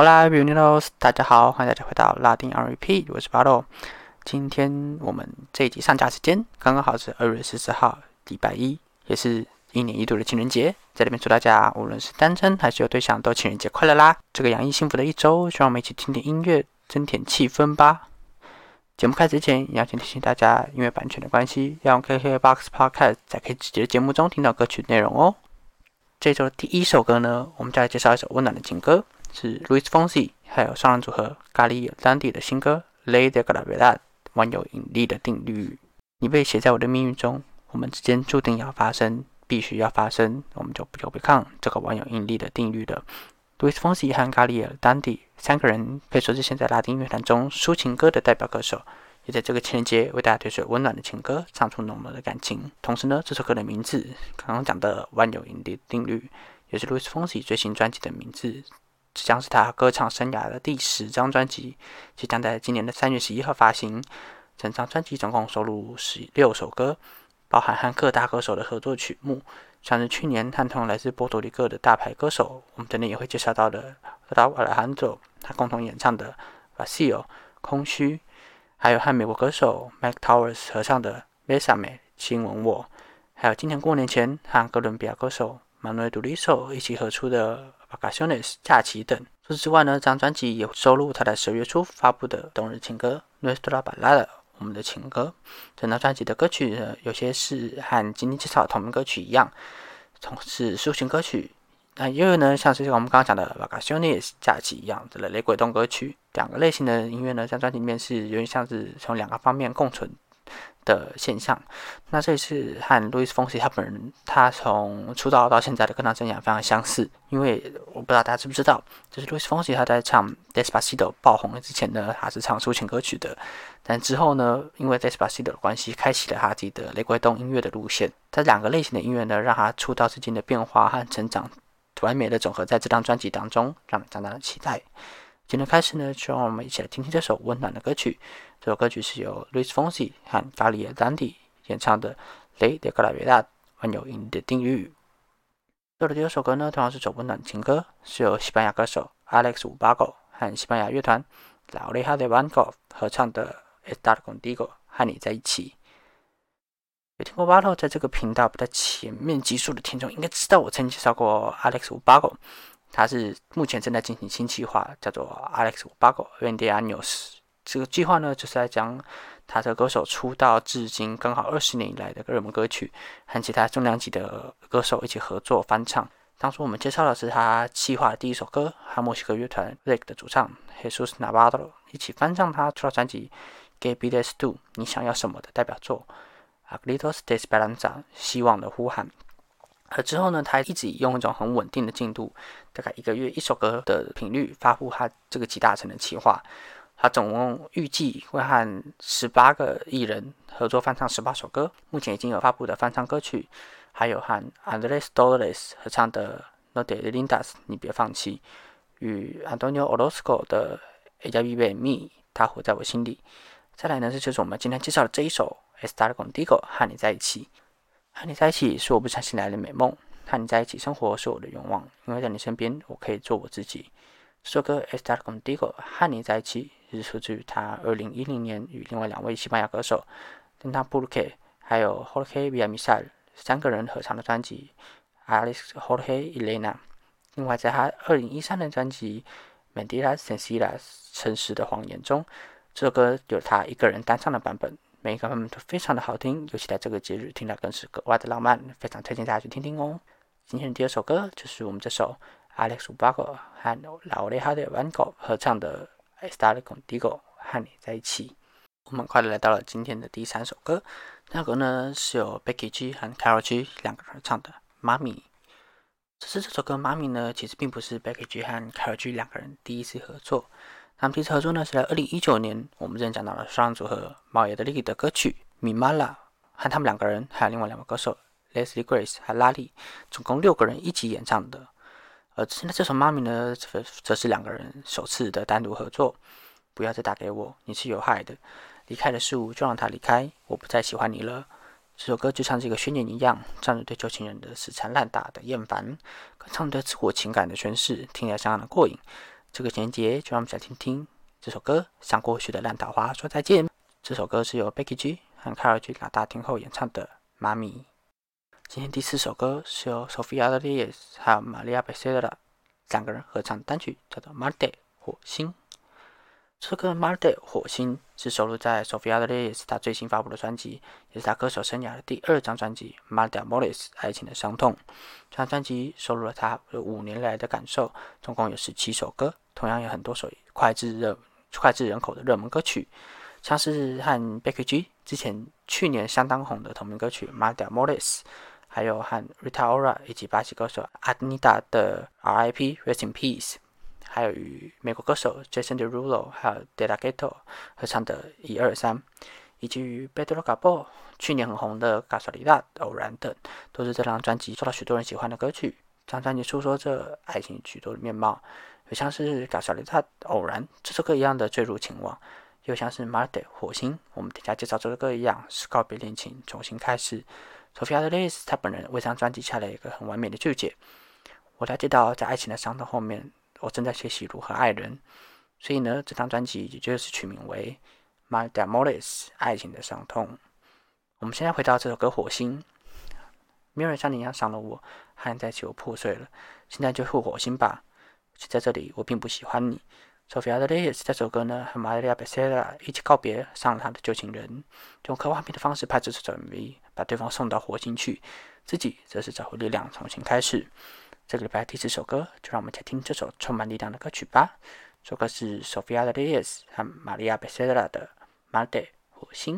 Hola, bienvenidos！大家好，欢迎大家回到拉丁 R.E.P.，我是巴洛。今天我们这一集上架时间刚刚好是二月十四号，礼拜一，也是一年一度的情人节。在这边祝大家，无论是单身还是有对象，都情人节快乐啦！这个洋溢幸福的一周，希望我们一起听听音乐，增添气氛吧。节目开始之前，要先提醒大家，因为版权的关系，要用 KKBOX Podcast 才可以直接节目中听到歌曲内容哦。这周的第一首歌呢，我们就来介绍一首温暖的情歌。是 Louis Fonsi 还有双人组合咖喱当地的新歌《Lay de Gravedad》，万有引力的定律。你被写在我的命运中，我们之间注定要发生，必须要发生，我们就不要违抗这个万有引力的定律的。Louis Fonsi 和咖喱当地三个人可以说是现在拉丁乐坛中抒情歌的代表歌手，也在这个情人节为大家推出温暖的情歌，唱出浓浓的感情。同时呢，这首歌的名字刚刚讲的万有引力定律，也是 Louis Fonsi 最新专辑的名字。将是他歌唱生涯的第十张专辑，即将在今年的三月十一号发行。整张专辑总共收录十六首歌，包含和各大歌手的合作曲目，像是去年和同来自波多黎各的大牌歌手，我们等等也会介绍到的 Raul a n d o 他共同演唱的《Vacio》空虚，还有和美国歌手 Mike Towers 合唱的《Besame》亲吻我，还有今年过年前和哥伦比亚歌手 Manuel Turizo 一起合出的。Vacaciones 假期等。除此之外呢，这张专辑也收录他在十月初发布的冬日情歌《Nuestra Balada》我们的情歌。整张专辑的歌曲呢，有些是和今天介绍的同名歌曲一样，从是抒情歌曲；那也有呢，像是我们刚刚讲的《Vacaciones》假期一样的雷鬼动歌曲。两个类型的音乐呢，在专辑里面是有点像是从两个方面共存。的现象，那这一次和路易斯·丰西他本人，他从出道到现在的歌唱生涯非常相似。因为我不知道大家知不知道，就是路易斯·丰西他在唱《Despacito》爆红之前呢，他是唱抒情歌曲的。但之后呢，因为《Despacito》的关系，开启了他自己的雷鬼动音乐的路线。这两个类型的音乐呢，让他出道至今的变化和成长完美的总和在这张专辑当中，让人相当的期待。今天开始呢，就让我们一起来听听这首温暖的歌曲。这首歌曲是由 Luis Fonsi 和 Galia Dandy 演唱的《Le de Gravedad》万有引力的定律。做的第二首歌呢，同样是首温暖情歌，是由西班牙歌手 Alex Ubago 和西班牙乐团 La Oreja de Van Gogh 合唱的《Estar Contigo》和你在一起。有听过 b a 在这个频道不在前面集数的听众，应该知道我曾经介绍过 Alex Ubago。他是目前正在进行新计划，叫做 Alex Ubago Vendeanos。这个计划呢，就是在将他的歌手出道至今刚好二十年以来的热门歌曲，和其他重量级的歌手一起合作翻唱。当初我们介绍的是他计划的第一首歌，和墨西哥乐团 Rick 的主唱 Jesus Navarro 一起翻唱他出道专辑《g a b e This Do》你想要什么的代表作《Agritos de Esperanza》希望的呼喊。而之后呢，他一直以用一种很稳定的进度，大概一个月一首歌的频率发布他这个集大成的企划。他总共预计会和十八个艺人合作翻唱十八首歌，目前已经有发布的翻唱歌曲，还有和 Andres Dolores 合唱的 No te Lindas 你别放弃，与 Antonio Orozco 的 Ella Vive Me 他活在我心里。再来呢，这就是我们今天介绍的这一首 Estar contigo，和你在一起。和你在一起是我不想醒来的美梦，和你在一起生活是我的愿望，因为在你身边，我可以做我自己。这首歌《Estar Contigo》和你在一起是出自于他二零一零年与另外两位西班牙歌手 d e n a b u r q u e 还有 Jorge Villamizar 三个人合唱的专辑《Alice Jorge Elena》。另外，在他二零一三年专辑《Mentiras Sencillas》诚实的谎言中，这首歌有他一个人单唱的版本。每一个版本都非常的好听，尤其在这个节日听到更是格外的浪漫，非常推荐大家去听听哦。今天的第二首歌就是我们这首 Alex Ubago 和老雷哈的 Van Gogh 合唱的《Estar Contigo》，和你在一起。我们快乐来到了今天的第三首歌，那个呢是由 Becky G 和 Carol G 两个人唱的《Mommy》。只是这首歌《Mommy》呢，其实并不是 Becky G 和 Carol G 两个人第一次合作。他们第一次合作呢，是在二零一九年，我们之前讲到了双人组合毛爷的丽的歌曲《米玛拉》，和他们两个人，还有另外两个歌手 Leslie Grace 和拉力，总共六个人一起演唱的。而之前的这首《妈咪》呢，则则是两个人首次的单独合作。不要再打给我，你是有害的。离开的事物就让它离开，我不再喜欢你了。这首歌就像这个宣言一样，唱着对旧情人的死缠烂打的厌烦，歌唱着自我情感的宣誓，听起来相当的过瘾。这个情人节，就让我们来听听这首歌《向过去的烂桃花说再见》。这首歌是由 Becky G 和 Carol G 两大天后演唱的《妈咪》。今天第四首歌是由 Sophia d e l i s 还有 Maria Becerra 两个人合唱单曲，叫做《Marte 火星》。这个《Marte 火星》是收录在 Sophia d e l i s 她最新发布的专辑，也是她歌手生涯的第二张专辑《Marte Moris 爱情的伤痛》。这张专辑收录了她五年来的感受，总共有十七首歌，同样有很多首脍炙热、脍炙人口的热门歌曲。像是和 Becky G 之前去年相当红的同名歌曲《Marte Moris》，还有和 Rita Ora 以及巴西歌手 Anita 的 R.I.P. Rest in Peace，还有与美国歌手 Jason Derulo 还有 De La Ghetto 合唱的《一二三》，以及与 Pedro Capo 去年很红的《卡索里达》偶然等，都是这张专辑受到许多人喜欢的歌曲。这张专辑诉说着爱情许多的面貌，有像是《卡索里达》偶然这首歌一样的坠入情网。又像是 Marte 火星，我们底下介绍这首歌一样，是告别恋情，重新开始。Sophia d e l i s 他本人为这张专辑下了一个很完美的注解。我了解到，在爱情的伤痛后面，我正在学习如何爱人。所以呢，这张专辑也就是取名为 Marte Moris 爱情的伤痛。我们现在回到这首歌《火星》，没有人像你一样伤了我，和你在一起我破碎了，现在就复火星吧。在这里，我并不喜欢你。Sophia d e l i s 这首歌呢，和 Maria Becerra 一起告别上了他的旧情人，用科幻片的方式拍这首 MV，把对方送到火星去，自己则是找回力量，重新开始。这个礼拜第四首歌，就让我们来听这首充满力量的歌曲吧。这首歌是 Sophia d e l i s 和 Maria Becerra 的《Marte 火星》。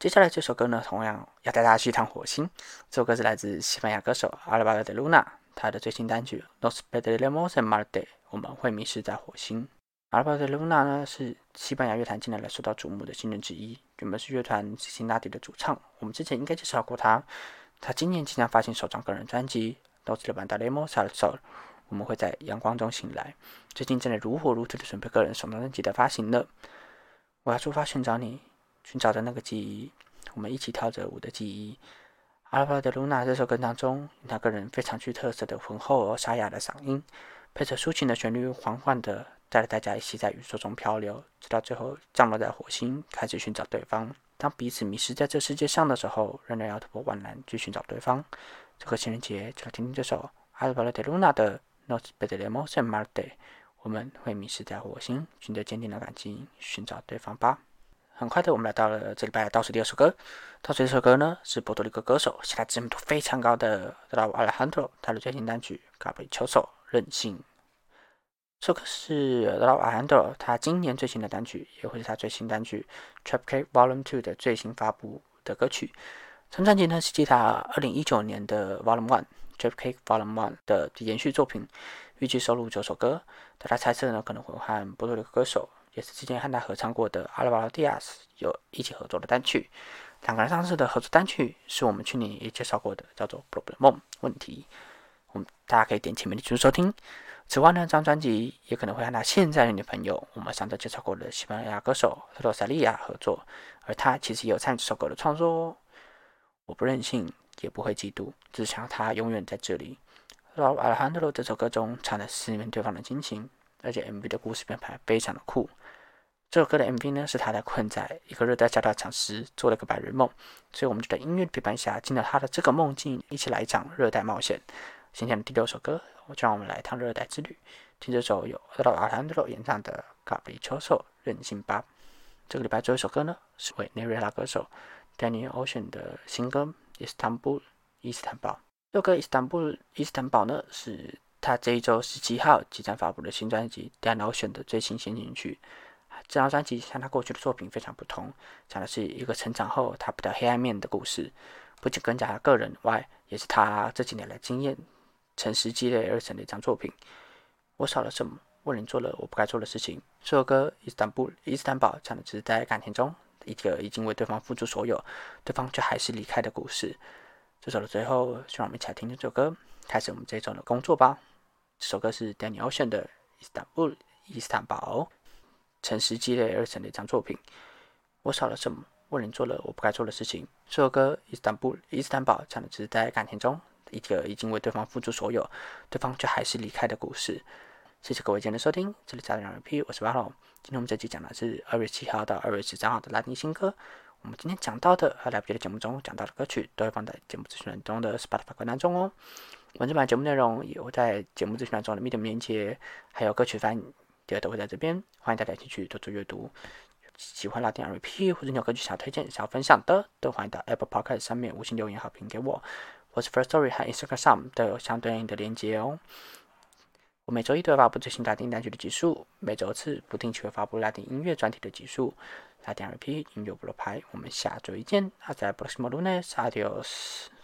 接下来这首歌呢，同样要带大家去一趟火星。这首歌是来自西班牙歌手 Alvaro de Luna，他的最新单曲《Nos Perderemos en Marte》，我们会迷失在火星。阿尔巴德鲁纳呢是西班牙乐坛近年来受到瞩目的新人之一，原本是乐团辛辛那蒂的主唱。我们之前应该介绍过他。他今年即将发行首张个人专辑《Dos de Bandalemo Sal Sol》，我们会在阳光中醒来。最近正在如火如荼的准备个人首张专辑的发行呢。我要出发寻找你，寻找的那个记忆，我们一起跳着舞的记忆。阿尔巴德鲁纳这首歌当中，他个人非常具特色的浑厚而沙哑的嗓音，配着抒情的旋律，缓缓的。带着大家一起在宇宙中漂流，直到最后降落在火星，开始寻找对方。当彼此迷失在这世界上的时候，仍然要突破万难去寻找对方。这个情人节，就来听听这首阿尔巴罗德鲁纳的《Nos Perdemos en Marte》。我们会迷失在火星，寻着坚定的感情，寻找对方吧。很快的，我们来到了这礼拜倒数第二首歌。倒数这首歌呢，是波多黎各歌手，现在知名度非常高的 Raul Alejandro，他的最新单曲《Caprichoso》任性。这个是 Raul Alejandro 他今年最新的单曲，也会是他最新单曲《Trap Cake Volume Two》的最新发布的歌曲。这张专辑呢是继他2019年的 Volume One《Trap Cake Volume One》的延续作品，预计收录九首歌。大家猜测呢可能会和波多黎各歌手，也是之前和他合唱过的 Alvaro Diaz 有一起合作的单曲。两个人上次的合作单曲是我们去年也介绍过的，叫做《Problem》问题。我们大家可以点前面的继续收听。此外呢，这张专辑也可能会和他现在的女朋友，我们上次介绍过的西班牙歌手特洛萨利亚合作，而他其实也有参与这首歌的创作哦。我不任性，也不会嫉妒，只想他永远在这里。然后阿拉汉德罗这首歌中唱的是念对方的心情，而且 MV 的故事编排非常的酷。这首歌的 MV 呢，是他在困在一个热带小岛场时做了个白日梦，所以我们就在音乐陪伴下进了他的这个梦境，一起来一场热带冒险。今天的第六首歌。我就让我们来一趟热带之旅，听这首由阿拉汉德罗演唱的《卡比丘兽任性吧》。这个礼拜最后一首歌呢，是为内瑞拉歌手 Daniel Ocean 的新歌《伊斯坦布伊斯坦堡》。这首歌《伊斯坦布伊斯坦堡》呢，是他这一周十七号即将发布的新专辑 Daniel Ocean 的最新先行曲。这张专辑像他过去的作品非常不同，讲的是一个成长后他不掉黑暗面的故事，不仅更加个人外，也是他这几年来经验。诚实积累而成的一张作品。我少了什么？为你做了我不该做的事情。这首歌《伊斯坦布》伊斯坦堡讲的只是在感情中一个已经为对方付出所有，对方却还是离开的故事。这首的最后，就让我们一起来听这首歌，开始我们这一周的工作吧。这首歌是 Daniel Ocean 的《伊斯坦布》伊斯坦堡，诚实积累而成的一张作品。我少了什么？为人做了我不该做的事情。这首歌《伊斯坦布》伊斯坦堡讲的只是在感情中。一个已经为对方付出所有，对方却还是离开的故事。谢谢各位今天的收听，这里是拉丁 RP，我是巴龙。今天我们这期讲的是二月七号到二月十三号的拉丁新歌。我们今天讲到的和来不及的节目中讲到的歌曲，都会放在节目资讯栏中的 Spotify 歌单中哦。文字版节目内容有在节目资讯栏中的 Medium 链接，还有歌曲翻译，第二都会在这边，欢迎大家进去多做阅读。喜欢拉丁 RP 或者你有歌曲想要推荐、想要分享的，都欢迎到 Apple Podcast 上面五星留言好评给我，或是 First Story 和 Instagram 上都有相对应的链接哦。我每周一都会发布最新拉丁单曲的集数，每周次不定期会发布拉丁音乐专题的集数。拉丁 RP 音乐不落拍，我们下周一见，阿在 próximo lunes，adiós。